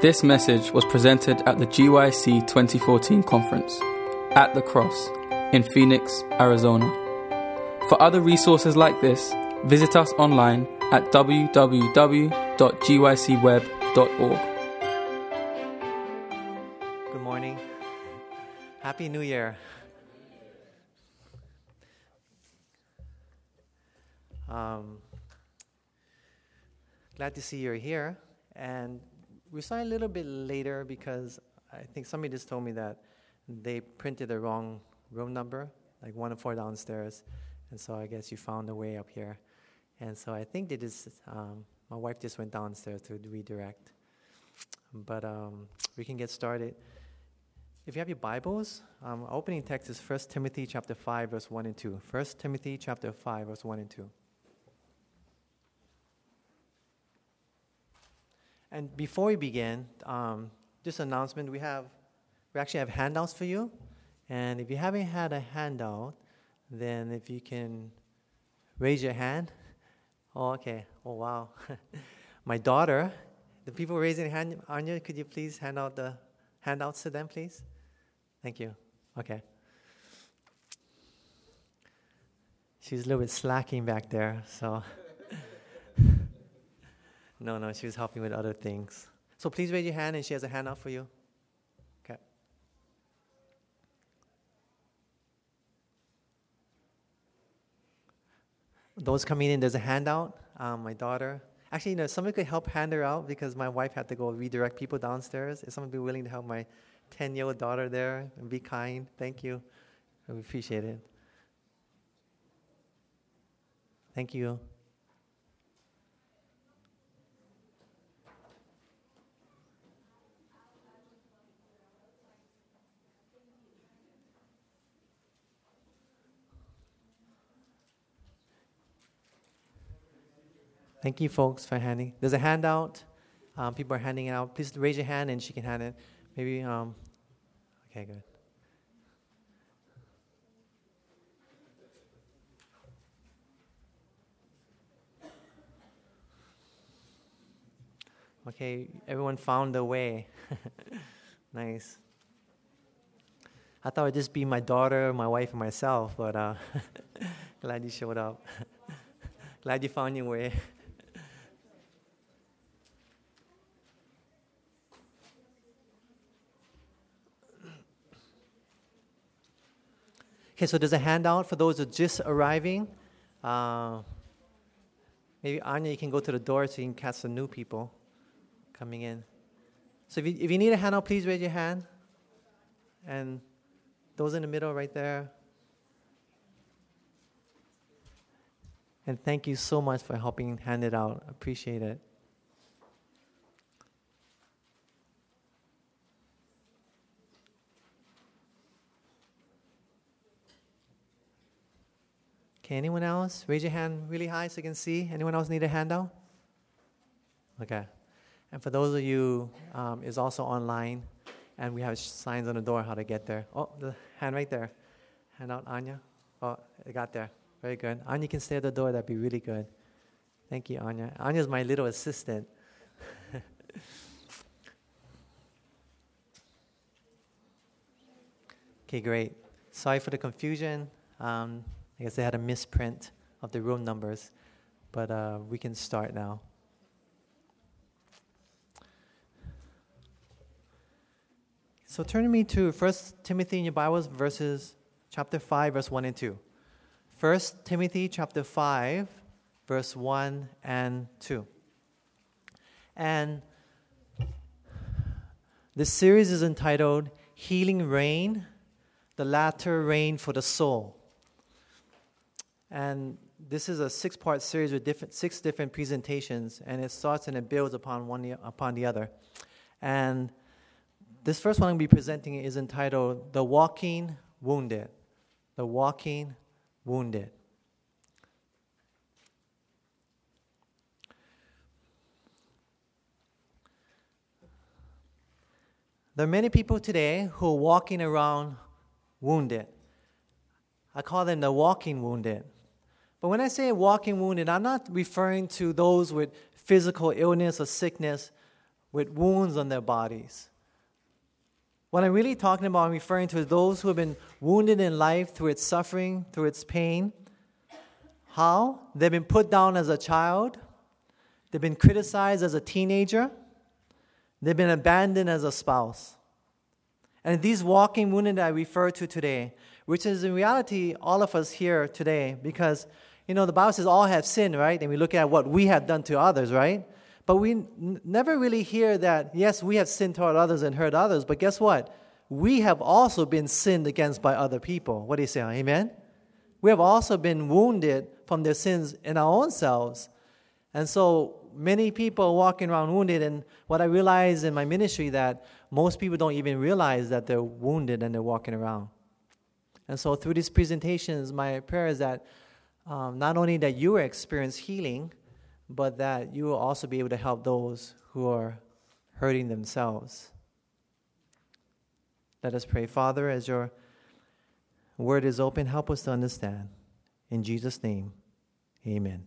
This message was presented at the GYC 2014 conference at the Cross in Phoenix, Arizona. For other resources like this, visit us online at www.gycweb.org. Good morning. Happy New Year. Um, glad to see you're here. And we started a little bit later because I think somebody just told me that they printed the wrong room number, like one and four downstairs. And so I guess you found a way up here. And so I think they just, um, my wife just went downstairs to redirect. But um, we can get started. If you have your Bibles, um, opening text is 1 Timothy chapter 5, verse 1 and 2. 1 Timothy chapter 5, verse 1 and 2. And before we begin, um, just announcement, we have, we actually have handouts for you. And if you haven't had a handout, then if you can raise your hand. Oh, okay. Oh, wow. My daughter, the people raising hand, Anya, could you please hand out the handouts to them, please? Thank you. Okay. She's a little bit slacking back there, so. no, no, she was helping with other things. So please raise your hand, and she has a handout for you. Okay. Those coming in, there's a handout. Um, my daughter, actually, you know, somebody could help hand her out because my wife had to go redirect people downstairs. If someone be willing to help my 10 year old daughter there and be kind, thank you. I appreciate it. Thank you. Thank you, folks, for handing. There's a handout. Um, people are handing it out. Please raise your hand and she can hand it. Maybe, um, okay, good. Okay, everyone found a way. nice. I thought it'd just be my daughter, my wife, and myself, but uh, glad you showed up. glad you found your way. Okay, so there's a handout for those who are just arriving. Uh, maybe Anya, you can go to the door so you can catch some new people coming in. So if you, if you need a handout, please raise your hand. And those in the middle right there. And thank you so much for helping hand it out. Appreciate it. Okay, anyone else? Raise your hand really high so I can see. Anyone else need a handout? Okay. And for those of you, um, is also online, and we have signs on the door how to get there. Oh, the hand right there. Hand out, Anya. Oh, it got there. Very good. Anya can stay at the door. That'd be really good. Thank you, Anya. Anya's my little assistant. okay, great. Sorry for the confusion. Um, I guess they had a misprint of the room numbers, but uh, we can start now. So turn me to 1 Timothy in your Bibles, verses chapter 5, verse 1 and 2. 1 Timothy chapter 5, verse 1 and 2. And this series is entitled Healing Rain, the Latter Rain for the Soul. And this is a six part series with different, six different presentations, and it starts and it builds upon one upon the other. And this first one I'm going to be presenting is entitled The Walking Wounded. The Walking Wounded. There are many people today who are walking around wounded. I call them the walking wounded. But when I say walking wounded, I'm not referring to those with physical illness or sickness, with wounds on their bodies. What I'm really talking about, I'm referring to those who have been wounded in life through its suffering, through its pain. How? They've been put down as a child, they've been criticized as a teenager, they've been abandoned as a spouse. And these walking wounded I refer to today, which is in reality all of us here today, because you know the Bible says all have sinned, right? And we look at what we have done to others, right? But we n- never really hear that, yes, we have sinned toward others and hurt others, but guess what? We have also been sinned against by other people. What do you say? Amen? We have also been wounded from their sins in our own selves. And so many people walking around wounded, and what I realize in my ministry that most people don't even realize that they're wounded and they're walking around. And so through these presentations, my prayer is that um, not only that you will experience healing, but that you will also be able to help those who are hurting themselves. Let us pray. Father, as your word is open, help us to understand. In Jesus' name, amen.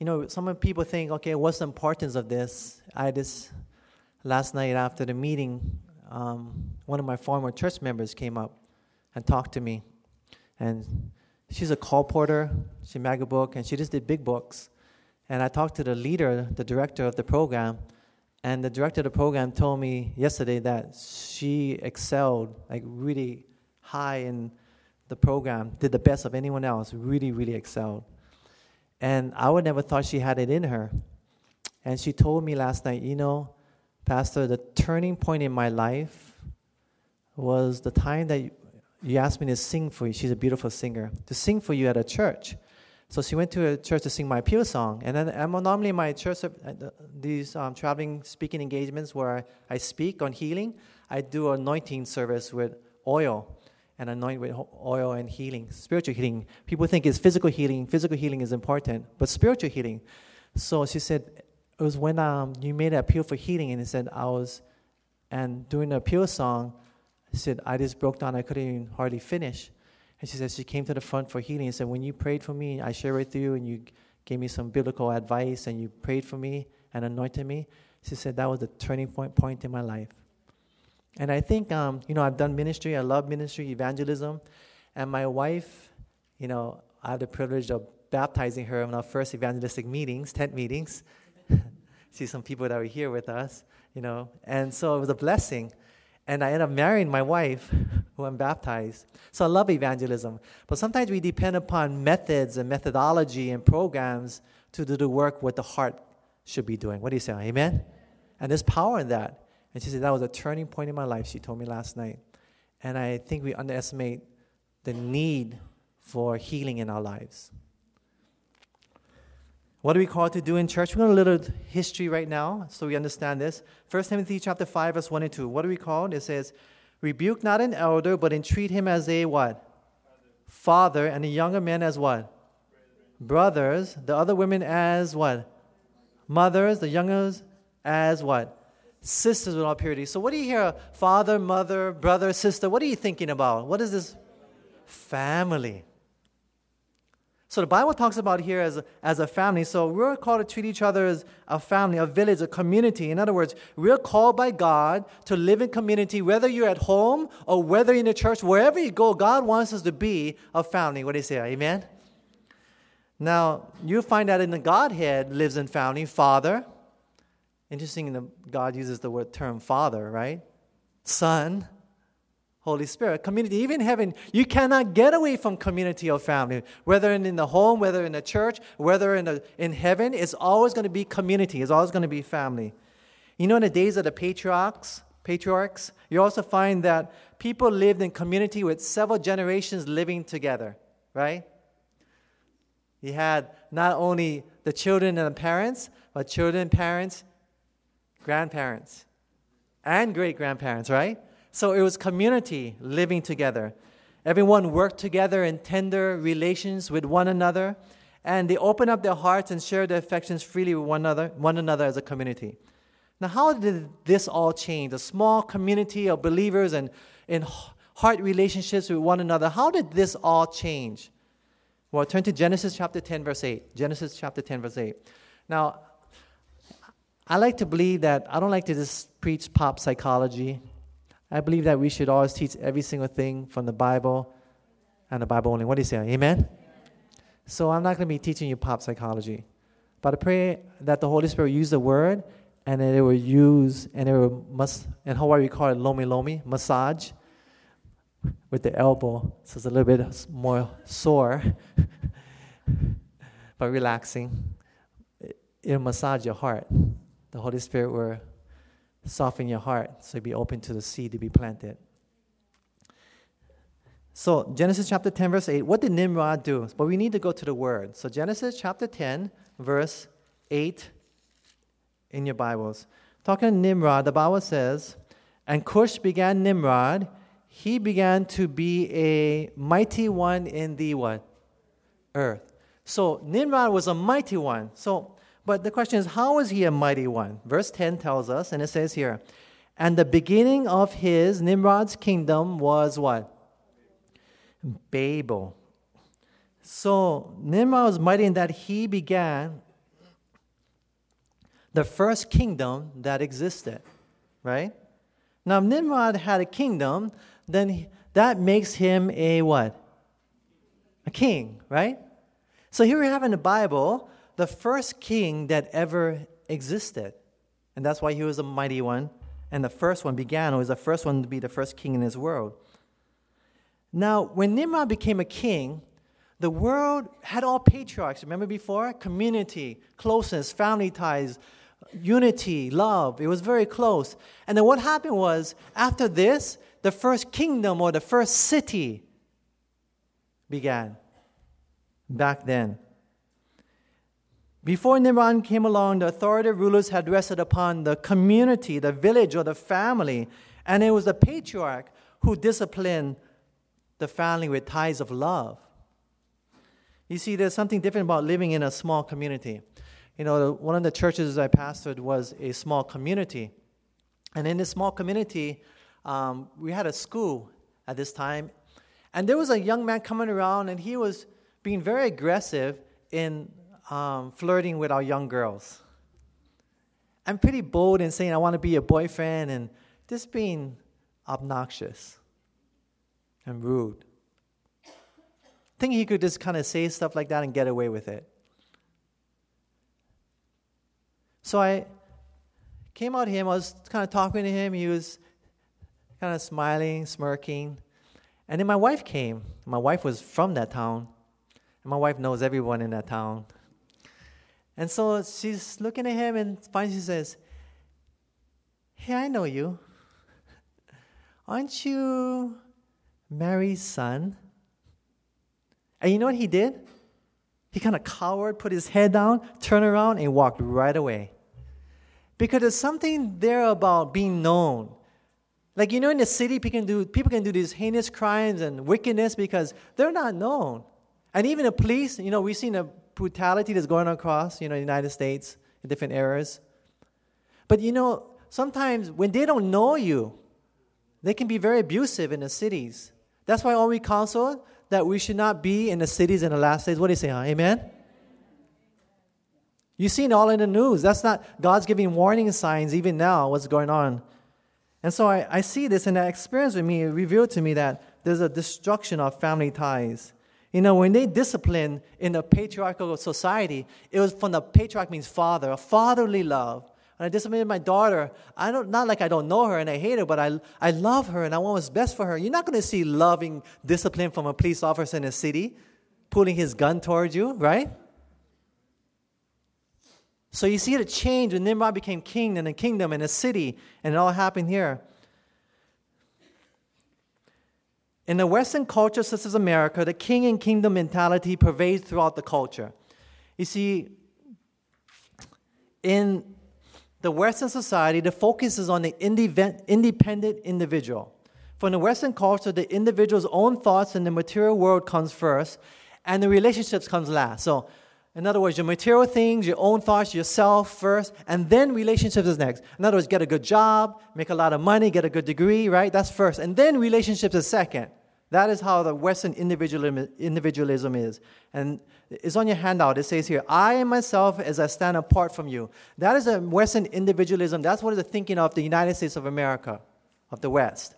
You know, some people think, okay, what's the importance of this? I just, last night after the meeting, um, one of my former church members came up and talked to me. And she's a colporteur. She made a book, and she just did big books. And I talked to the leader, the director of the program, and the director of the program told me yesterday that she excelled, like really high in the program, did the best of anyone else, really, really excelled. And I would never thought she had it in her. And she told me last night, you know, Pastor, the turning point in my life was the time that you asked me to sing for you. She's a beautiful singer. To sing for you at a church. So she went to a church to sing my appeal song. And then I'm normally in my church, uh, these um, traveling speaking engagements where I speak on healing, I do anointing service with oil and anoint with oil and healing, spiritual healing. People think it's physical healing. Physical healing is important, but spiritual healing. So she said, it was when um, you made an appeal for healing, and he said, I was, and doing the appeal song, she said, I just broke down. I couldn't even hardly finish. And she said, she came to the front for healing and said, When you prayed for me, I shared with you and you gave me some biblical advice and you prayed for me and anointed me. She said, That was the turning point, point in my life. And I think, um, you know, I've done ministry. I love ministry, evangelism. And my wife, you know, I had the privilege of baptizing her in our first evangelistic meetings, tent meetings. See some people that were here with us, you know. And so it was a blessing. And I ended up marrying my wife, who I'm baptized. So I love evangelism. But sometimes we depend upon methods and methodology and programs to do the work what the heart should be doing. What do you say? Amen? And there's power in that. And she said, that was a turning point in my life, she told me last night. And I think we underestimate the need for healing in our lives. What are we called to do in church? We're going to a little history right now so we understand this. 1 Timothy chapter 5, verse 1 and 2. What are we called? It says, Rebuke not an elder, but entreat him as a what? Father. Father, and the younger men as what? Brothers. The other women as what? Mothers. The youngers as what? Sisters with all purity. So what do you hear? Father, mother, brother, sister. What are you thinking about? What is this? Family. So the Bible talks about here as as a family. So we're called to treat each other as a family, a village, a community. In other words, we're called by God to live in community, whether you're at home or whether in the church, wherever you go, God wants us to be a family. What do you say? Amen? Now, you find that in the Godhead lives in family, Father. Interesting, God uses the word term Father, right? Son, Holy Spirit. Community, even heaven, you cannot get away from community or family. Whether in the home, whether in the church, whether in, the, in heaven, it's always going to be community. It's always going to be family. You know, in the days of the patriarchs, patriarchs, you also find that people lived in community with several generations living together, right? You had not only the children and the parents, but children, parents, grandparents, and great grandparents, right? So it was community living together. Everyone worked together in tender relations with one another, and they opened up their hearts and shared their affections freely with one another, one another as a community. Now, how did this all change? A small community of believers and in heart relationships with one another. How did this all change? Well, turn to Genesis chapter 10, verse 8. Genesis chapter 10, verse 8. Now, I like to believe that I don't like to just preach pop psychology. I believe that we should always teach every single thing from the Bible and the Bible only. What do you say? Amen? So I'm not going to be teaching you pop psychology. But I pray that the Holy Spirit use the word and that it will use, and it will, must, in Hawaii we call it lomi lomi, massage with the elbow. So it's a little bit more sore, but relaxing. It'll massage your heart. The Holy Spirit will soften your heart so be open to the seed to be planted. So, Genesis chapter 10, verse 8, what did Nimrod do? But we need to go to the word. So, Genesis chapter 10, verse 8 in your Bibles. Talking to Nimrod, the Bible says, And Cush began Nimrod. He began to be a mighty one in the what? Earth. So, Nimrod was a mighty one. So, but the question is, how is he a mighty one? Verse 10 tells us, and it says here, And the beginning of his, Nimrod's kingdom, was what? Babel. So Nimrod was mighty in that he began the first kingdom that existed, right? Now, if Nimrod had a kingdom, then that makes him a what? A king, right? So here we have in the Bible the first king that ever existed. And that's why he was a mighty one. And the first one began, or was the first one to be the first king in his world. Now, when Nimrod became a king, the world had all patriarchs. Remember before? Community, closeness, family ties, unity, love. It was very close. And then what happened was, after this, the first kingdom or the first city began back then. Before Nimrod came along, the authoritative rulers had rested upon the community, the village, or the family, and it was the patriarch who disciplined the family with ties of love. You see, there's something different about living in a small community. You know, one of the churches I pastored was a small community. And in this small community, um, we had a school at this time. And there was a young man coming around, and he was being very aggressive in um, flirting with our young girls. I'm pretty bold in saying I want to be a boyfriend and just being obnoxious and rude. Think he could just kind of say stuff like that and get away with it. So I came out to him, I was kind of talking to him, he was kind of smiling, smirking. And then my wife came. My wife was from that town, and my wife knows everyone in that town. And so she's looking at him and finally she says, Hey, I know you. Aren't you Mary's son? And you know what he did? He kind of cowered, put his head down, turned around, and walked right away. Because there's something there about being known. Like you know, in the city, people can do people can do these heinous crimes and wickedness because they're not known. And even the police, you know, we've seen the brutality that's going across, you know, the United States in different eras. But you know, sometimes when they don't know you, they can be very abusive in the cities. That's why all we counsel that we should not be in the cities in the last days. What do you say, huh? Amen? You've seen all in the news. That's not God's giving warning signs even now, what's going on. And so I, I see this, and that experience with me revealed to me that there's a destruction of family ties. You know, when they discipline in a patriarchal society, it was from the patriarch means father, a fatherly love. When I disciplined my daughter, I don't not like I don't know her and I hate her, but I, I love her and I want what's best for her. You're not going to see loving discipline from a police officer in a city pulling his gun towards you, right? So you see the change when Nimrod became king in a kingdom in a city, and it all happened here. In the Western culture, such as America, the king and kingdom mentality pervades throughout the culture. You see, in the Western society, the focus is on the independent individual. For in the Western culture, the individual's own thoughts and the material world comes first, and the relationships comes last. So, in other words, your material things, your own thoughts, yourself first, and then relationships is next. In other words, get a good job, make a lot of money, get a good degree, right? That's first. And then relationships is second. That is how the Western individualism, is. And it's on your handout. It says here, I am myself as I stand apart from you. That is a Western individualism. That's what is the thinking of the United States of America, of the West.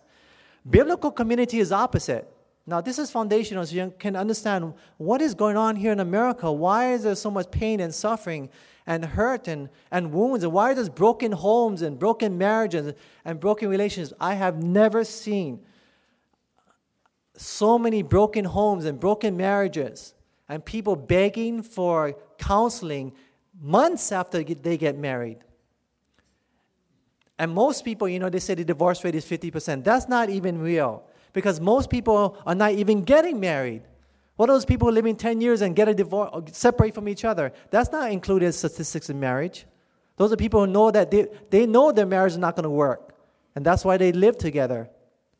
Biblical community is opposite. Now, this is foundational so you can understand what is going on here in America. Why is there so much pain and suffering and hurt and, and wounds? And why are there broken homes and broken marriages and broken relationships? I have never seen so many broken homes and broken marriages and people begging for counseling months after they get married. And most people, you know, they say the divorce rate is 50%. That's not even real because most people are not even getting married. What are those people who live in 10 years and get a divorce, separate from each other? That's not included statistics in marriage. Those are people who know that they, they know their marriage is not going to work. And that's why they live together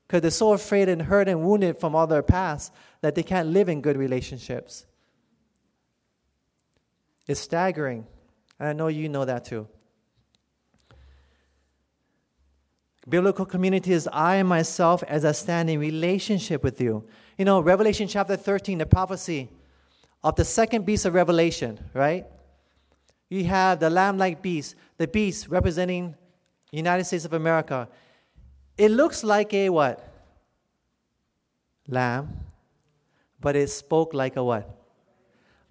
because they're so afraid and hurt and wounded from all their past that they can't live in good relationships. It's staggering. And I know you know that too. Biblical community is I and myself as I stand in relationship with you. You know, Revelation chapter 13, the prophecy of the second beast of Revelation, right? You have the lamb like beast, the beast representing United States of America. It looks like a what? Lamb. But it spoke like a what?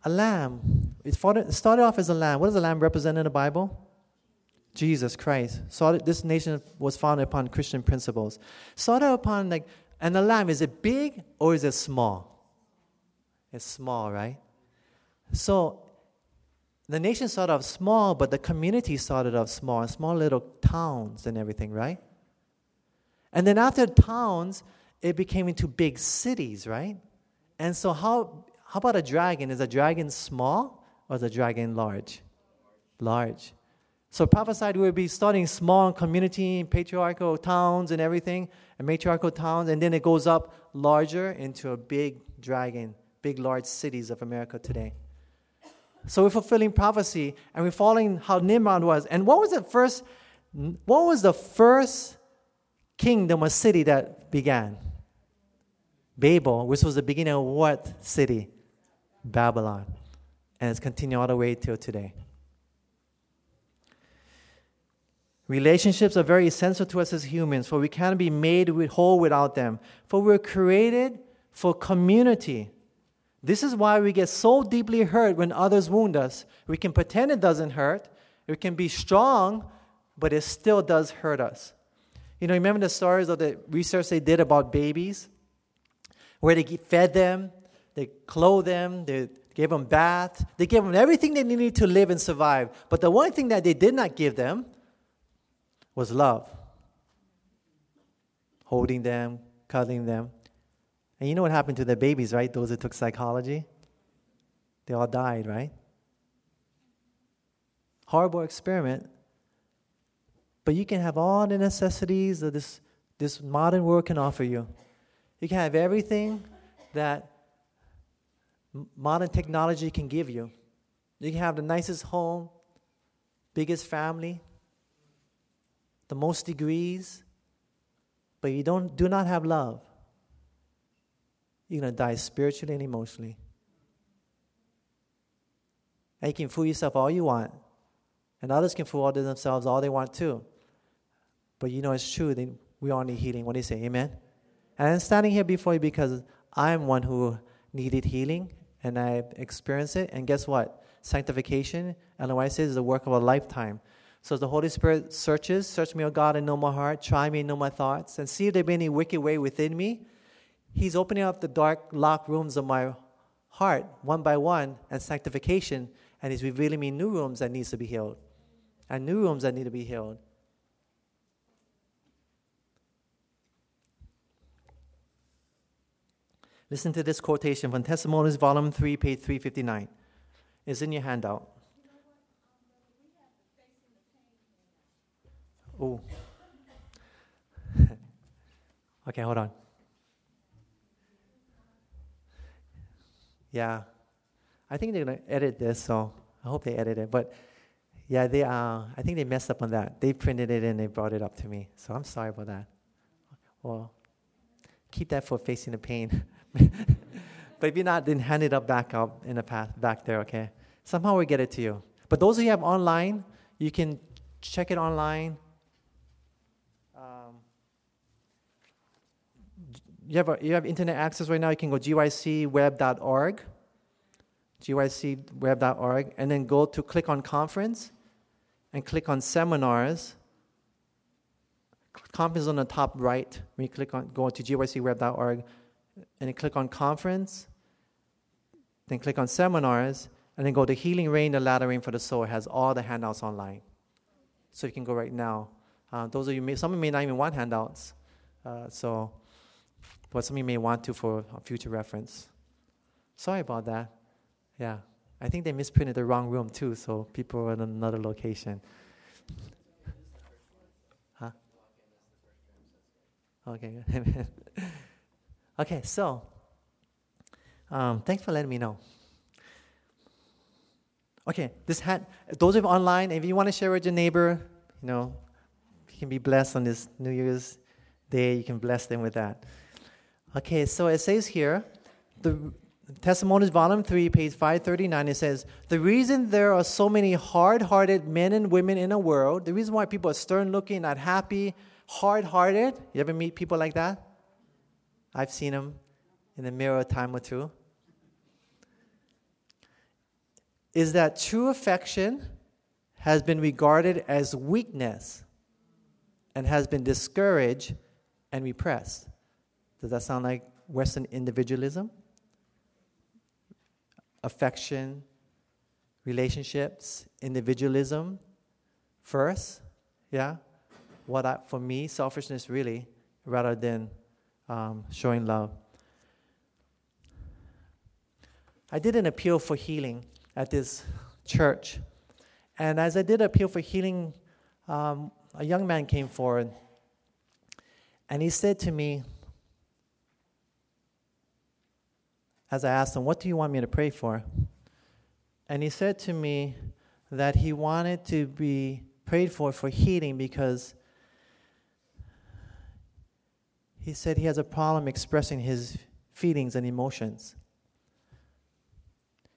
A lamb. It started off as a lamb. What does a lamb represent in the Bible? Jesus Christ. Started, this nation was founded upon Christian principles. Started upon like, and the lamb, is it big or is it small? It's small, right? So the nation started off small, but the community started off small, small little towns and everything, right? And then after towns, it became into big cities, right? And so how how about a dragon? Is a dragon small or is a dragon large? Large. So prophesied we would be starting small community, patriarchal towns and everything, and matriarchal towns, and then it goes up larger into a big dragon, big large cities of America today. So we're fulfilling prophecy and we're following how Nimrod was. And what was the first what was the first kingdom or city that began? Babel, which was the beginning of what city? Babylon. And it's continued all the way till today. Relationships are very essential to us as humans, for we can't be made whole without them. For we're created for community. This is why we get so deeply hurt when others wound us. We can pretend it doesn't hurt, we can be strong, but it still does hurt us. You know, remember the stories of the research they did about babies? Where they fed them, they clothed them, they gave them bath, they gave them everything they needed to live and survive. But the one thing that they did not give them was love. Holding them, cuddling them. And you know what happened to the babies, right? Those that took psychology? They all died, right? Horrible experiment. But you can have all the necessities that this, this modern world can offer you. You can have everything that modern technology can give you. You can have the nicest home, biggest family, the most degrees, but you don't, do not have love. You're going to die spiritually and emotionally. And you can fool yourself all you want, and others can fool themselves all they want too. But you know it's true. Then we all need healing. What do you say? Amen? And I'm standing here before you because I'm one who needed healing and I experienced it. And guess what? Sanctification, and the says, is the work of a lifetime. So the Holy Spirit searches, search me, O God, and know my heart, try me and know my thoughts, and see if there be any wicked way within me. He's opening up the dark, locked rooms of my heart one by one and sanctification, and He's revealing me new rooms that needs to be healed, and new rooms that need to be healed. Listen to this quotation from Testimonies, Volume 3, page 359. It's in your handout. Okay, hold on. Yeah. I think they're to edit this, so I hope they edit it. But yeah, they uh, I think they messed up on that. They printed it and they brought it up to me. So I'm sorry about that. Well, keep that for facing the pain. but if you're not, then hand it up back up in the path back there, okay? Somehow we get it to you. But those of you have online, you can check it online. You, have a, you have internet access right now. You can go gycweb.org, gycweb.org, and then go to click on conference and click on seminars. Conference on the top right. When you click on, go to gycweb.org, and then click on conference, then click on seminars, and then go to Healing Rain, the Latter Rain for the Soul. It has all the handouts online. So you can go right now. Uh, those of you, may, some of you may not even want handouts. Uh, so, but some of you may want to for future reference. Sorry about that. Yeah. I think they misprinted the wrong room too, so people are in another location. Huh? Okay. okay, so um, thanks for letting me know. Okay, this hat, those of online, if you want to share with your neighbor, you know, you can be blessed on this New Year's Day, you can bless them with that. Okay, so it says here, the Testimonies, Volume 3, page 539, it says, The reason there are so many hard hearted men and women in the world, the reason why people are stern looking, not happy, hard hearted, you ever meet people like that? I've seen them in the mirror a time or two. Is that true affection has been regarded as weakness and has been discouraged and repressed. Does that sound like Western individualism? affection, relationships, individualism first. Yeah? What I, for me, selfishness really, rather than um, showing love. I did an appeal for healing at this church. And as I did appeal for healing, um, a young man came forward and he said to me, as I asked him, What do you want me to pray for? And he said to me that he wanted to be prayed for for healing because he said he has a problem expressing his feelings and emotions.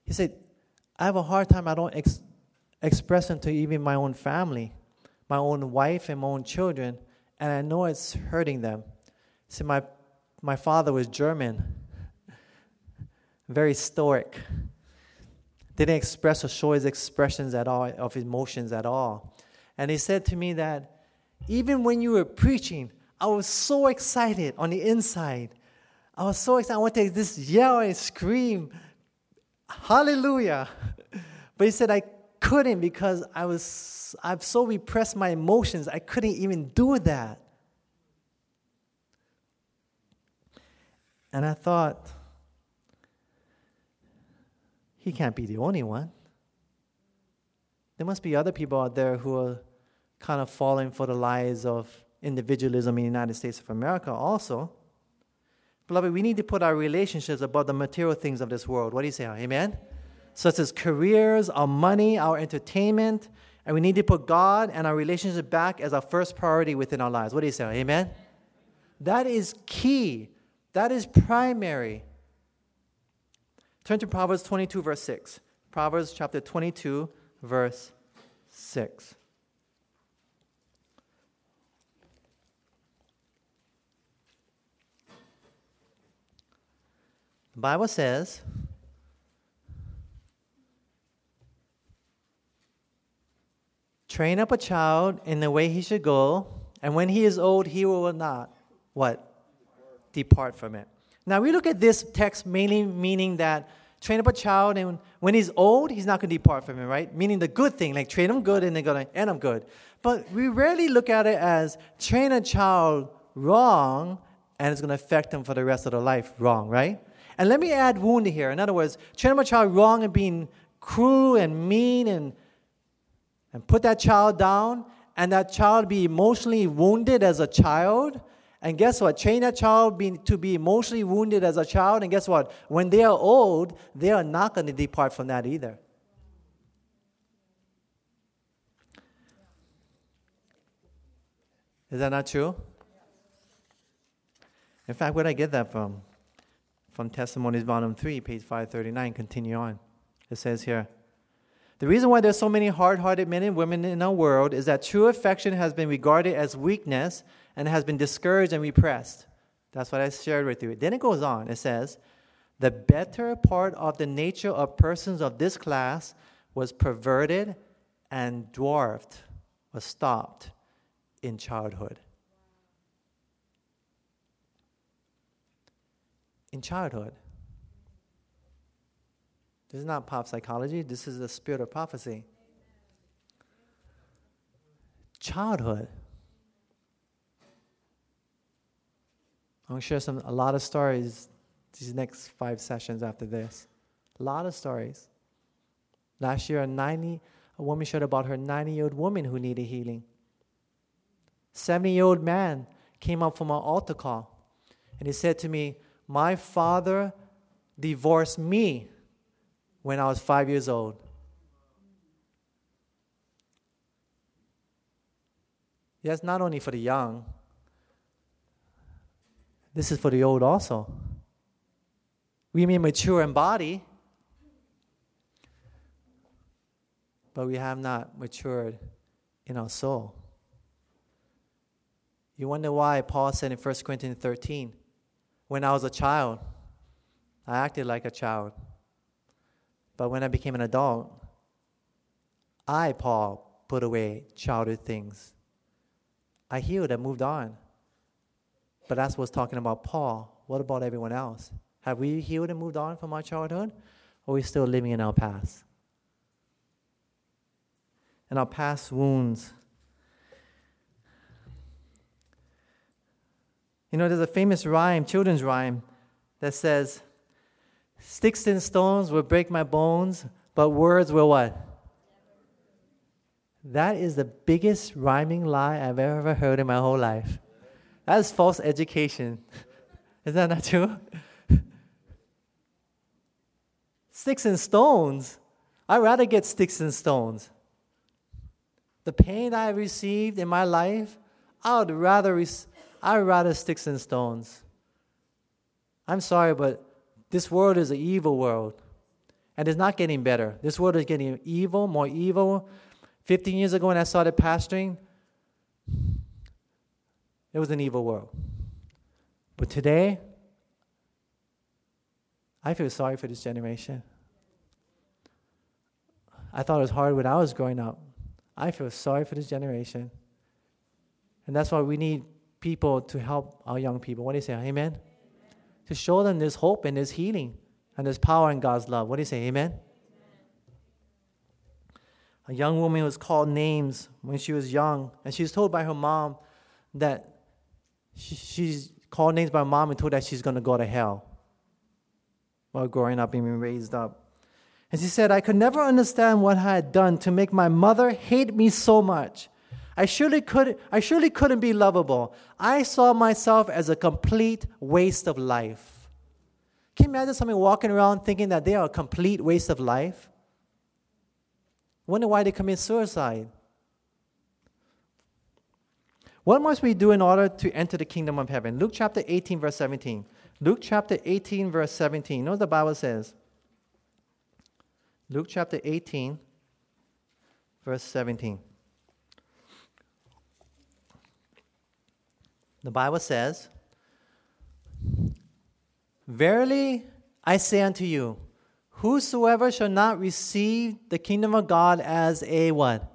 He said, I have a hard time, I don't ex- express them to even my own family, my own wife, and my own children, and I know it's hurting them. See, my, my father was German very stoic. Didn't express or show his expressions at all, of emotions at all. And he said to me that even when you were preaching, I was so excited on the inside. I was so excited. I wanted to just yell and scream, Hallelujah. But he said I couldn't because I was I've so repressed my emotions, I couldn't even do that. And I thought, he can't be the only one. There must be other people out there who are kind of falling for the lies of individualism in the United States of America also. Beloved, we need to put our relationships above the material things of this world. What do you say? Amen? Such as careers, our money, our entertainment, and we need to put God and our relationship back as our first priority within our lives. What do you say? Amen? That is key. That is primary. Turn to Proverbs 22, verse 6. Proverbs chapter 22, verse 6. The Bible says, Train up a child in the way he should go, and when he is old, he will not what? Depart from it. Now we look at this text mainly meaning that train up a child and when he's old, he's not going to depart from it, right? Meaning the good thing, like train him good and they're going to end him good. But we rarely look at it as train a child wrong and it's going to affect them for the rest of their life wrong, right? And let me add wound here. In other words, train up a child wrong and being cruel and mean and, and put that child down and that child be emotionally wounded as a child and guess what? Train a child to be emotionally wounded as a child. And guess what? When they are old, they are not going to depart from that either. Is that not true? In fact, where did I get that from? From Testimonies, Volume 3, page 539. Continue on. It says here The reason why there's so many hard hearted men and women in our world is that true affection has been regarded as weakness and has been discouraged and repressed. That's what I shared with you. Then it goes on. It says, The better part of the nature of persons of this class was perverted and dwarfed, was stopped in childhood. in childhood. This is not pop psychology, this is the spirit of prophecy. Childhood. I'm going to share some, a lot of stories these next five sessions after this. A lot of stories. Last year, a 90, a woman shared about her 90 year old woman who needed healing. 70 year old man came up from an altar call and he said to me, my father divorced me when I was five years old. Yes, not only for the young, this is for the old also. We may mature in body, but we have not matured in our soul. You wonder why Paul said in 1 Corinthians 13, when I was a child, I acted like a child. But when I became an adult, I, Paul, put away childish things. I healed and moved on. But that's what's talking about Paul. What about everyone else? Have we healed and moved on from our childhood? Or are we still living in our past? And our past wounds You know, there's a famous rhyme, children's rhyme, that says, Sticks and stones will break my bones, but words will what? That is the biggest rhyming lie I've ever heard in my whole life. That is false education. is that not true? sticks and stones. I'd rather get sticks and stones. The pain I received in my life, I would rather I'd rather sticks and stones. I'm sorry, but this world is an evil world. And it's not getting better. This world is getting evil, more evil. 15 years ago, when I started pastoring, it was an evil world. But today, I feel sorry for this generation. I thought it was hard when I was growing up. I feel sorry for this generation. And that's why we need people to help our young people. What do you say? Amen? To show them there's hope and there's healing and there's power in God's love. What do you say? Amen? A young woman was called names when she was young, and she was told by her mom that she, she's called names by her mom and told that she's going to go to hell while growing up and being raised up. And she said, I could never understand what I had done to make my mother hate me so much. I surely, could, I surely couldn't be lovable. I saw myself as a complete waste of life. Can you imagine someone walking around thinking that they are a complete waste of life? Wonder why they commit suicide. What must we do in order to enter the kingdom of heaven? Luke chapter 18, verse 17. Luke chapter 18, verse 17. You know what the Bible says? Luke chapter 18, verse 17. The Bible says, Verily I say unto you, whosoever shall not receive the kingdom of God as a what?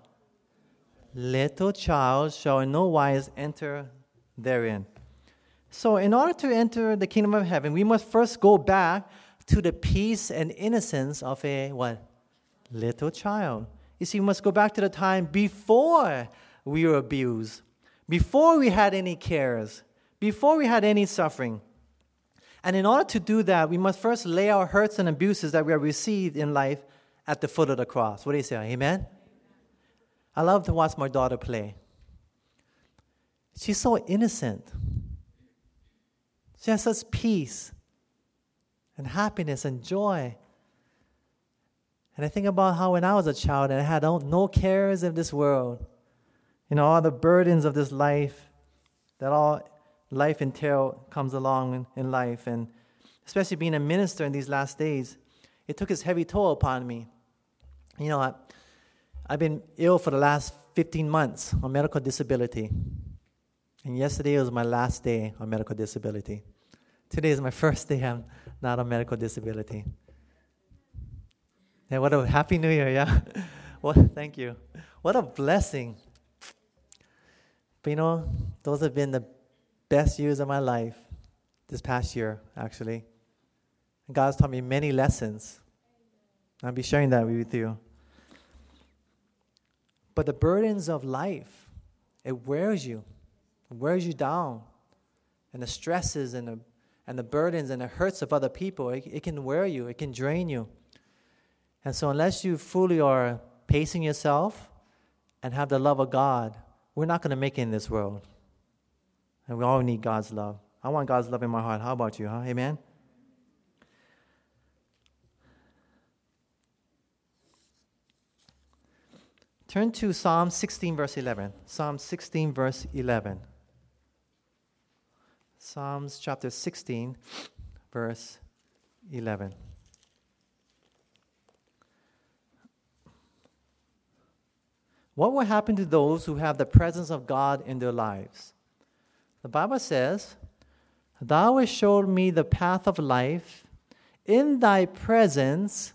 Little child shall in no wise enter therein. So, in order to enter the kingdom of heaven, we must first go back to the peace and innocence of a what? Little child. You see, we must go back to the time before we were abused, before we had any cares, before we had any suffering. And in order to do that, we must first lay our hurts and abuses that we have received in life at the foot of the cross. What do you say? Amen? I love to watch my daughter play. She's so innocent. She has such peace and happiness and joy. And I think about how when I was a child and I had no cares of this world, you know, all the burdens of this life that all life entail comes along in, life, and especially being a minister in these last days, it took its heavy toll upon me. You know, I've been ill for the last 15 months on medical disability. And yesterday was my last day on medical disability. Today is my first day I'm not on medical disability. Yeah, what a happy new year, yeah? well, thank you. What a blessing. But you know, those have been the best years of my life this past year, actually. And God's taught me many lessons. I'll be sharing that with you. But the burdens of life, it wears you, it wears you down. And the stresses and the, and the burdens and the hurts of other people, it, it can wear you, it can drain you. And so, unless you fully are pacing yourself and have the love of God, we're not going to make it in this world. And we all need God's love. I want God's love in my heart. How about you, huh? Amen? Turn to Psalm 16, verse 11. Psalm 16, verse 11. Psalms chapter 16, verse 11. What will happen to those who have the presence of God in their lives? The Bible says, Thou hast showed me the path of life. In thy presence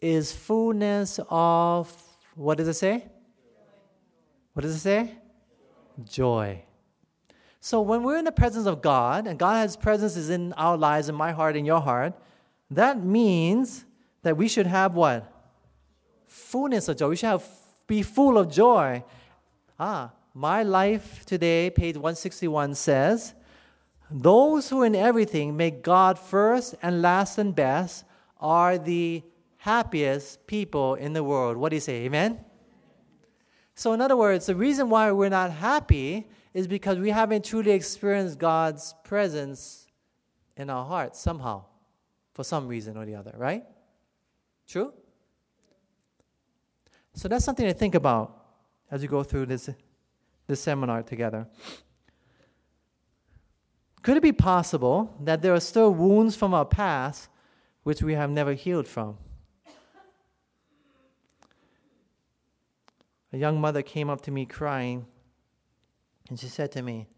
is fullness of, what does it say? What does it say? Joy. So when we're in the presence of God, and God's presence is in our lives, in my heart, in your heart, that means that we should have what? Fullness of joy. We should have be full of joy. Ah, my life today, page 161 says, Those who in everything make God first and last and best are the happiest people in the world. What do you say? Amen? So, in other words, the reason why we're not happy is because we haven't truly experienced God's presence in our hearts somehow, for some reason or the other, right? True? So that's something to think about as we go through this, this seminar together. Could it be possible that there are still wounds from our past which we have never healed from? A young mother came up to me crying, and she said to me,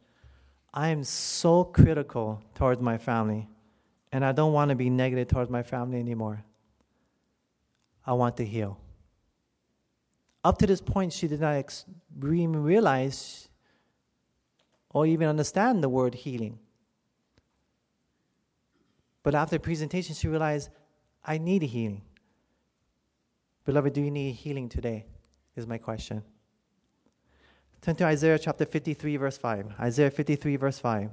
I am so critical towards my family, and I don't want to be negative towards my family anymore. I want to heal. Up to this point, she did not ex- realize or even understand the word healing. But after the presentation, she realized, I need healing. Beloved, do you need healing today? Is my question. Turn to Isaiah chapter 53, verse 5. Isaiah 53, verse 5.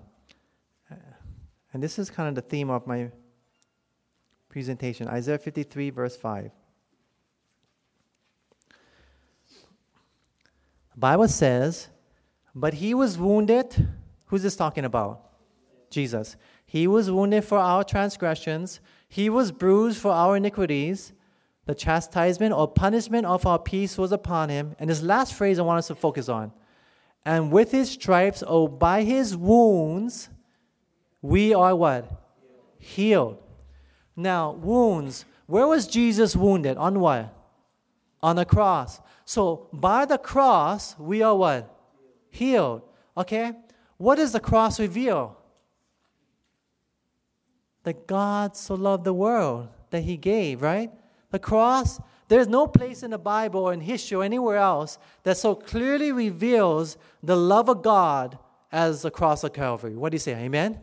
Uh, and this is kind of the theme of my presentation. Isaiah 53, verse 5. Bible says, but he was wounded. Who's this talking about? Jesus. He was wounded for our transgressions. He was bruised for our iniquities. The chastisement or punishment of our peace was upon him. And this last phrase I want us to focus on. And with his stripes, oh, by his wounds, we are what? Healed. Now, wounds. Where was Jesus wounded? On what? On the cross. So by the cross, we are what? Healed. Okay? What does the cross reveal? That God so loved the world that He gave, right? The cross, there's no place in the Bible or in history or anywhere else that so clearly reveals the love of God as the cross of Calvary. What do you say? Amen?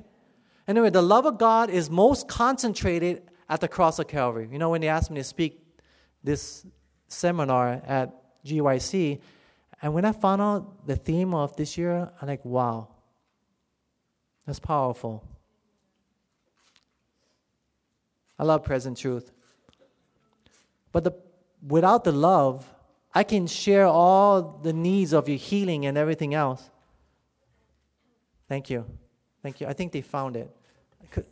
Anyway, the love of God is most concentrated at the cross of Calvary. You know, when they asked me to speak this seminar at GYC. And when I found out the theme of this year, I'm like, wow, that's powerful. I love present truth. But the, without the love, I can share all the needs of your healing and everything else. Thank you. Thank you. I think they found it. Could,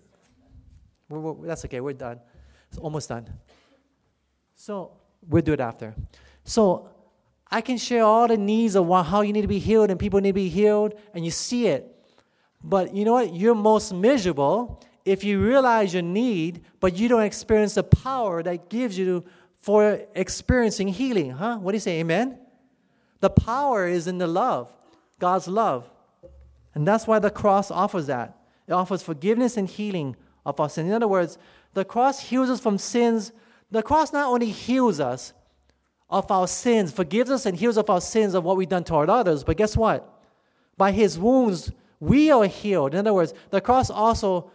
we're, we're, that's okay. We're done. It's almost done. So we'll do it after. So I can share all the needs of how you need to be healed and people need to be healed, and you see it. But you know what? You're most miserable if you realize your need, but you don't experience the power that gives you for experiencing healing. Huh? What do you say? Amen? The power is in the love, God's love. And that's why the cross offers that. It offers forgiveness and healing of our sin. In other words, the cross heals us from sins. The cross not only heals us of our sins, forgives us and heals of our sins of what we've done toward others, but guess what? By his wounds, we are healed. In other words, the cross also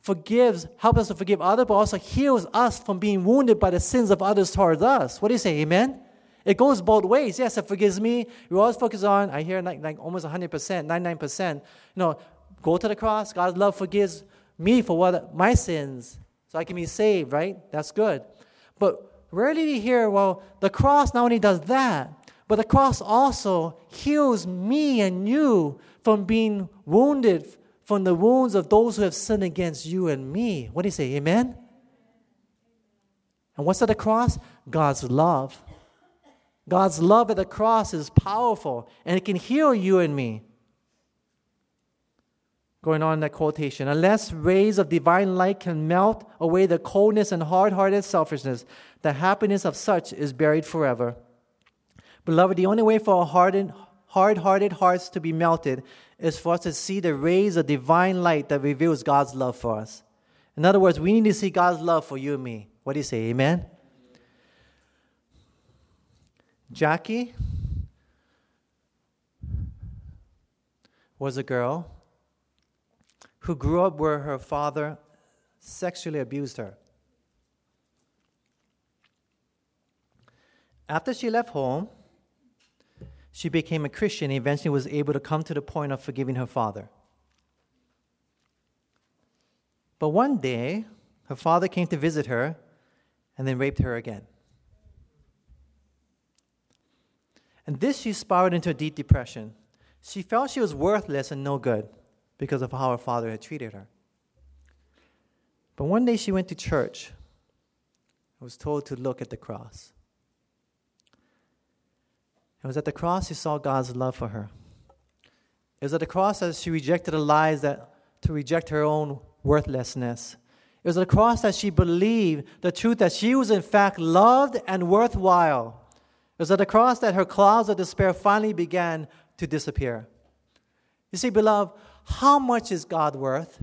forgives, helps us to forgive others, but also heals us from being wounded by the sins of others towards us. What do you say? Amen? It goes both ways. Yes, it forgives me. We always focus on, I hear like, like almost 100%, 99%. You know, go to the cross. God's love forgives me for what my sins, so I can be saved, right? That's good. But rarely you hear, well, the cross not only does that, but the cross also heals me and you from being wounded from the wounds of those who have sinned against you and me. What do you say? Amen? And what's at the cross? God's love. God's love at the cross is powerful and it can heal you and me. Going on in that quotation, unless rays of divine light can melt away the coldness and hard hearted selfishness, the happiness of such is buried forever. Beloved, the only way for our hard hearted hearts to be melted is for us to see the rays of divine light that reveals God's love for us. In other words, we need to see God's love for you and me. What do you say? Amen? Jackie was a girl who grew up where her father sexually abused her. After she left home, she became a Christian and eventually was able to come to the point of forgiving her father. But one day, her father came to visit her and then raped her again. And this she spiraled into a deep depression. She felt she was worthless and no good because of how her father had treated her. But one day she went to church and was told to look at the cross. It was at the cross she saw God's love for her. It was at the cross that she rejected the lies that to reject her own worthlessness. It was at the cross that she believed the truth that she was in fact loved and worthwhile. It was at the cross that her clouds of despair finally began to disappear. You see, beloved, how much is God worth?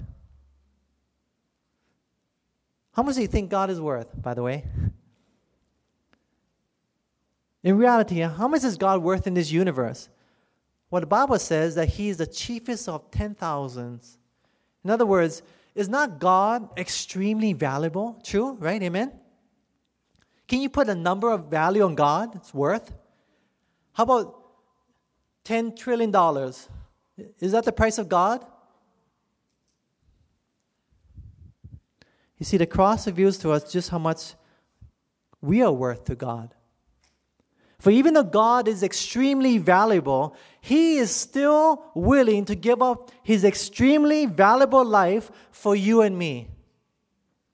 How much do you think God is worth, by the way? In reality, how much is God worth in this universe? Well, the Bible says that He is the chiefest of ten thousands. In other words, is not God extremely valuable? True, right? Amen? Can you put a number of value on God's worth? How about $10 trillion? Is that the price of God? You see, the cross reveals to us just how much we are worth to God. For even though God is extremely valuable, He is still willing to give up His extremely valuable life for you and me.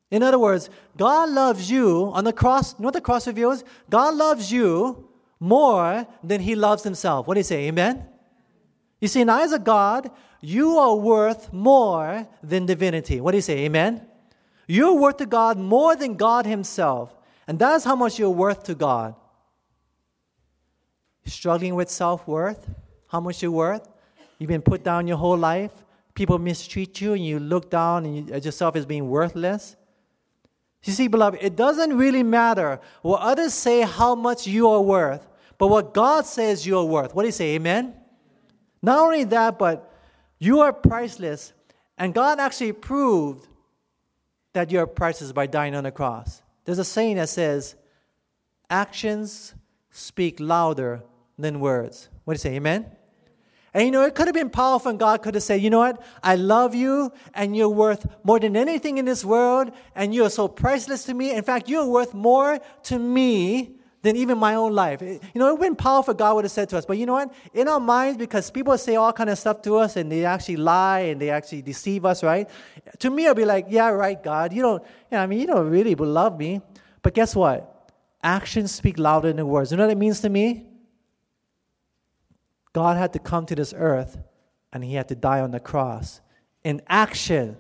In other words, God loves you on the cross. You know what the cross reveals? God loves you more than He loves Himself. What do you say? Amen? You see, in the eyes of God, you are worth more than divinity. What do you say? Amen? You're worth to God more than God Himself. And that's how much you're worth to God struggling with self worth, how much you're worth. You've been put down your whole life. People mistreat you, and you look down and you, at yourself as being worthless. You see, beloved, it doesn't really matter what others say how much you are worth, but what God says you are worth. What do you say? Amen? Not only that, but you are priceless. And God actually proved that you are priceless by dying on the cross. There's a saying that says, actions speak louder than words. What do you say? Amen? And you know, it could have been powerful, and God could have said, You know what? I love you, and you're worth more than anything in this world, and you are so priceless to me. In fact, you're worth more to me than even my own life. You know, it would have been powerful, God would have said to us. But you know what? In our minds, because people say all kind of stuff to us, and they actually lie and they actually deceive us, right? To me, I'll be like, Yeah, right, God. You don't, you know, I mean, you don't really love me. But guess what? Actions speak louder than words. You know what it means to me? God had to come to this earth and he had to die on the cross in action,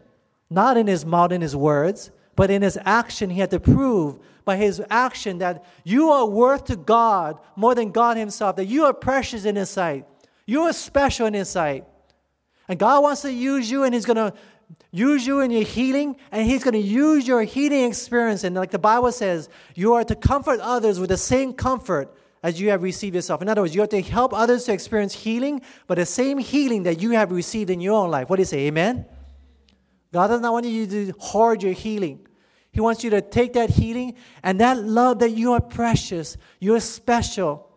not in his mouth, in his words, but in his action, he had to prove by his action that you are worth to God more than God himself, that you are precious in his sight. You are special in his sight. And God wants to use you, and he's going to use you in your healing, and He's going to use your healing experience. And like the Bible says, you are to comfort others with the same comfort as you have received yourself. In other words, you have to help others to experience healing, but the same healing that you have received in your own life. What do you say? Amen? God does not want you to hoard your healing. He wants you to take that healing and that love that you are precious, you're special.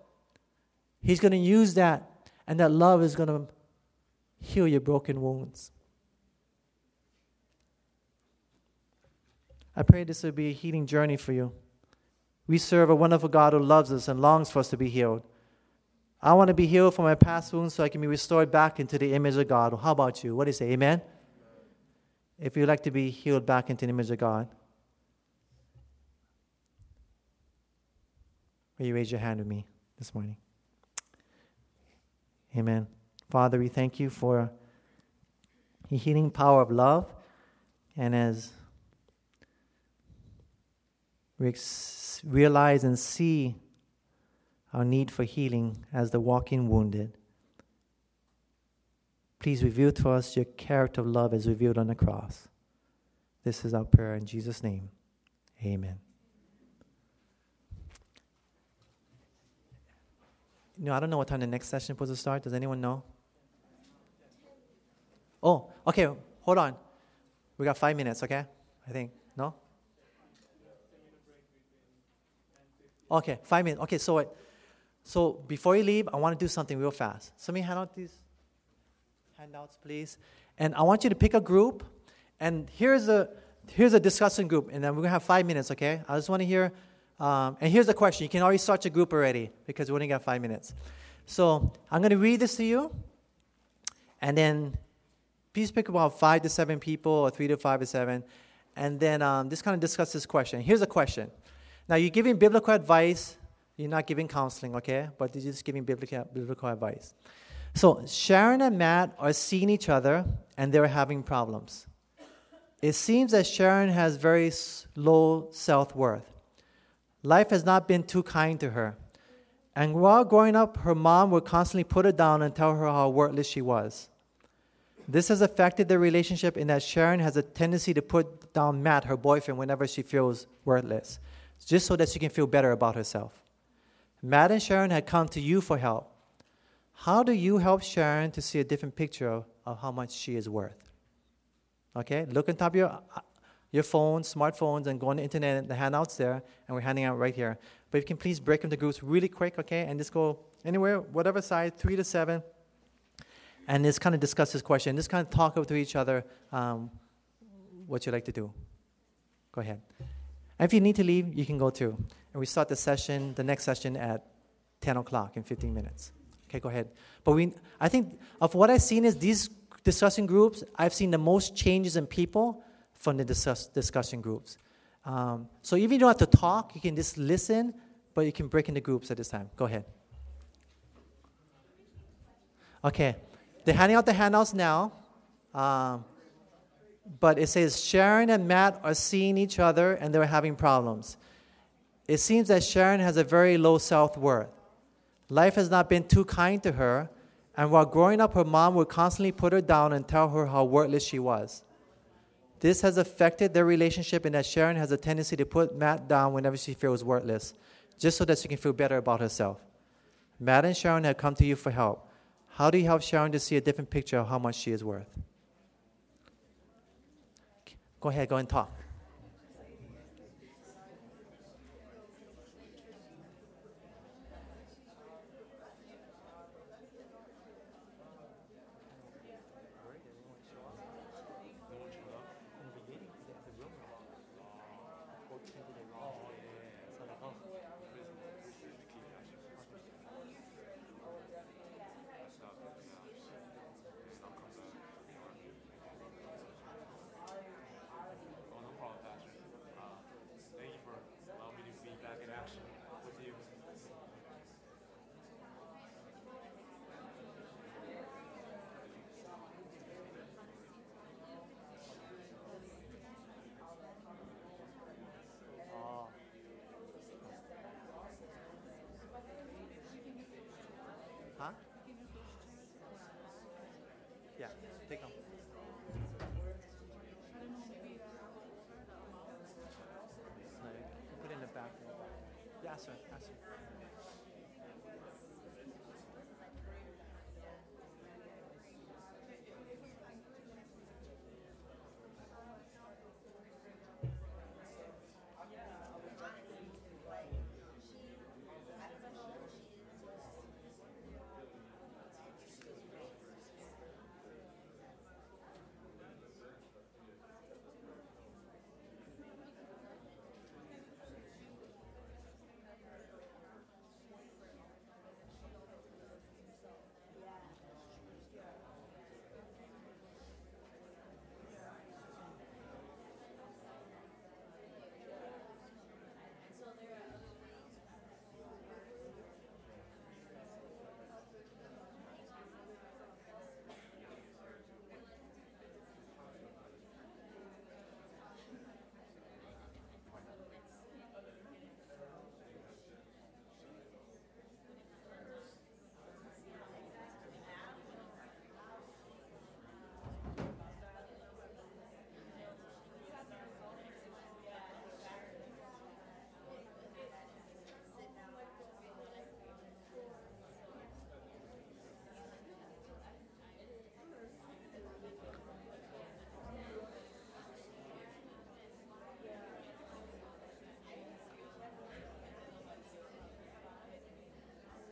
He's going to use that, and that love is going to heal your broken wounds. I pray this will be a healing journey for you. We serve a wonderful God who loves us and longs for us to be healed. I want to be healed from my past wounds so I can be restored back into the image of God. How about you? What do you say? Amen? If you'd like to be healed back into the image of God, will you raise your hand with me this morning? Amen. Father, we thank you for the healing power of love. And as we ex- realize and see our need for healing as the walking wounded. Please reveal to us your character of love as revealed on the cross. This is our prayer in Jesus' name. Amen. No, I don't know what time the next session is supposed to start. Does anyone know? Oh, okay, hold on. We got five minutes, okay? I think. No? Okay, five minutes. Okay, so wait. So before you leave, I want to do something real fast. Somebody hand out these handouts, please. And I want you to pick a group. And here's a here's a discussion group, and then we're gonna have five minutes. Okay? I just want to hear. Um, and here's the question. You can already start your group already because we only got five minutes. So I'm gonna read this to you, and then please pick about five to seven people, or three to five to seven, and then um, just kind of discuss this question. Here's a question. Now, you're giving biblical advice, you're not giving counseling, okay? But you're just giving biblical, biblical advice. So, Sharon and Matt are seeing each other and they're having problems. It seems that Sharon has very low self worth. Life has not been too kind to her. And while growing up, her mom would constantly put her down and tell her how worthless she was. This has affected their relationship in that Sharon has a tendency to put down Matt, her boyfriend, whenever she feels worthless just so that she can feel better about herself. Matt and Sharon had come to you for help. How do you help Sharon to see a different picture of, how much she is worth? Okay, look on top of your, your phones, smartphones, and go on the internet, the handouts there, and we're handing out right here. But if you can please break into groups really quick, okay, and just go anywhere, whatever side, three to seven, and just kind of discuss this question. Just kind of talk to each other um, what you like to do. Go ahead. If you need to leave, you can go too. And we start the session, the next session at 10 o'clock in 15 minutes. Okay, go ahead. But we, I think of what I've seen is these discussion groups, I've seen the most changes in people from the discuss, discussion groups. Um, so even you don't have to talk, you can just listen, but you can break into groups at this time. Go ahead. Okay, they're handing out the handouts now. Um, but it says Sharon and Matt are seeing each other and they're having problems. It seems that Sharon has a very low self worth. Life has not been too kind to her, and while growing up, her mom would constantly put her down and tell her how worthless she was. This has affected their relationship in that Sharon has a tendency to put Matt down whenever she feels worthless, just so that she can feel better about herself. Matt and Sharon have come to you for help. How do you help Sharon to see a different picture of how much she is worth? Go ahead, go and talk.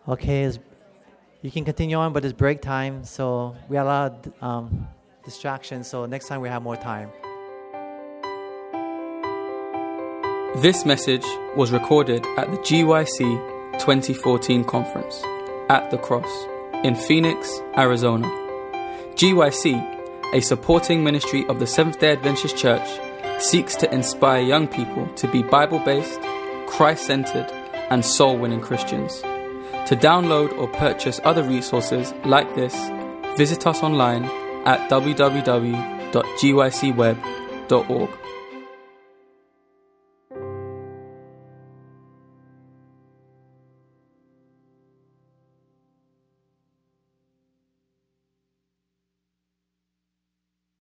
Okay, you can continue on, but it's break time, so we have a lot of um, distractions. So next time we have more time. This message was recorded at the GYC 2014 conference at the Cross in Phoenix, Arizona. GYC, a supporting ministry of the Seventh day Adventist Church, seeks to inspire young people to be Bible based, Christ centered, and soul winning Christians. To download or purchase other resources like this, visit us online at www.gycweb.org.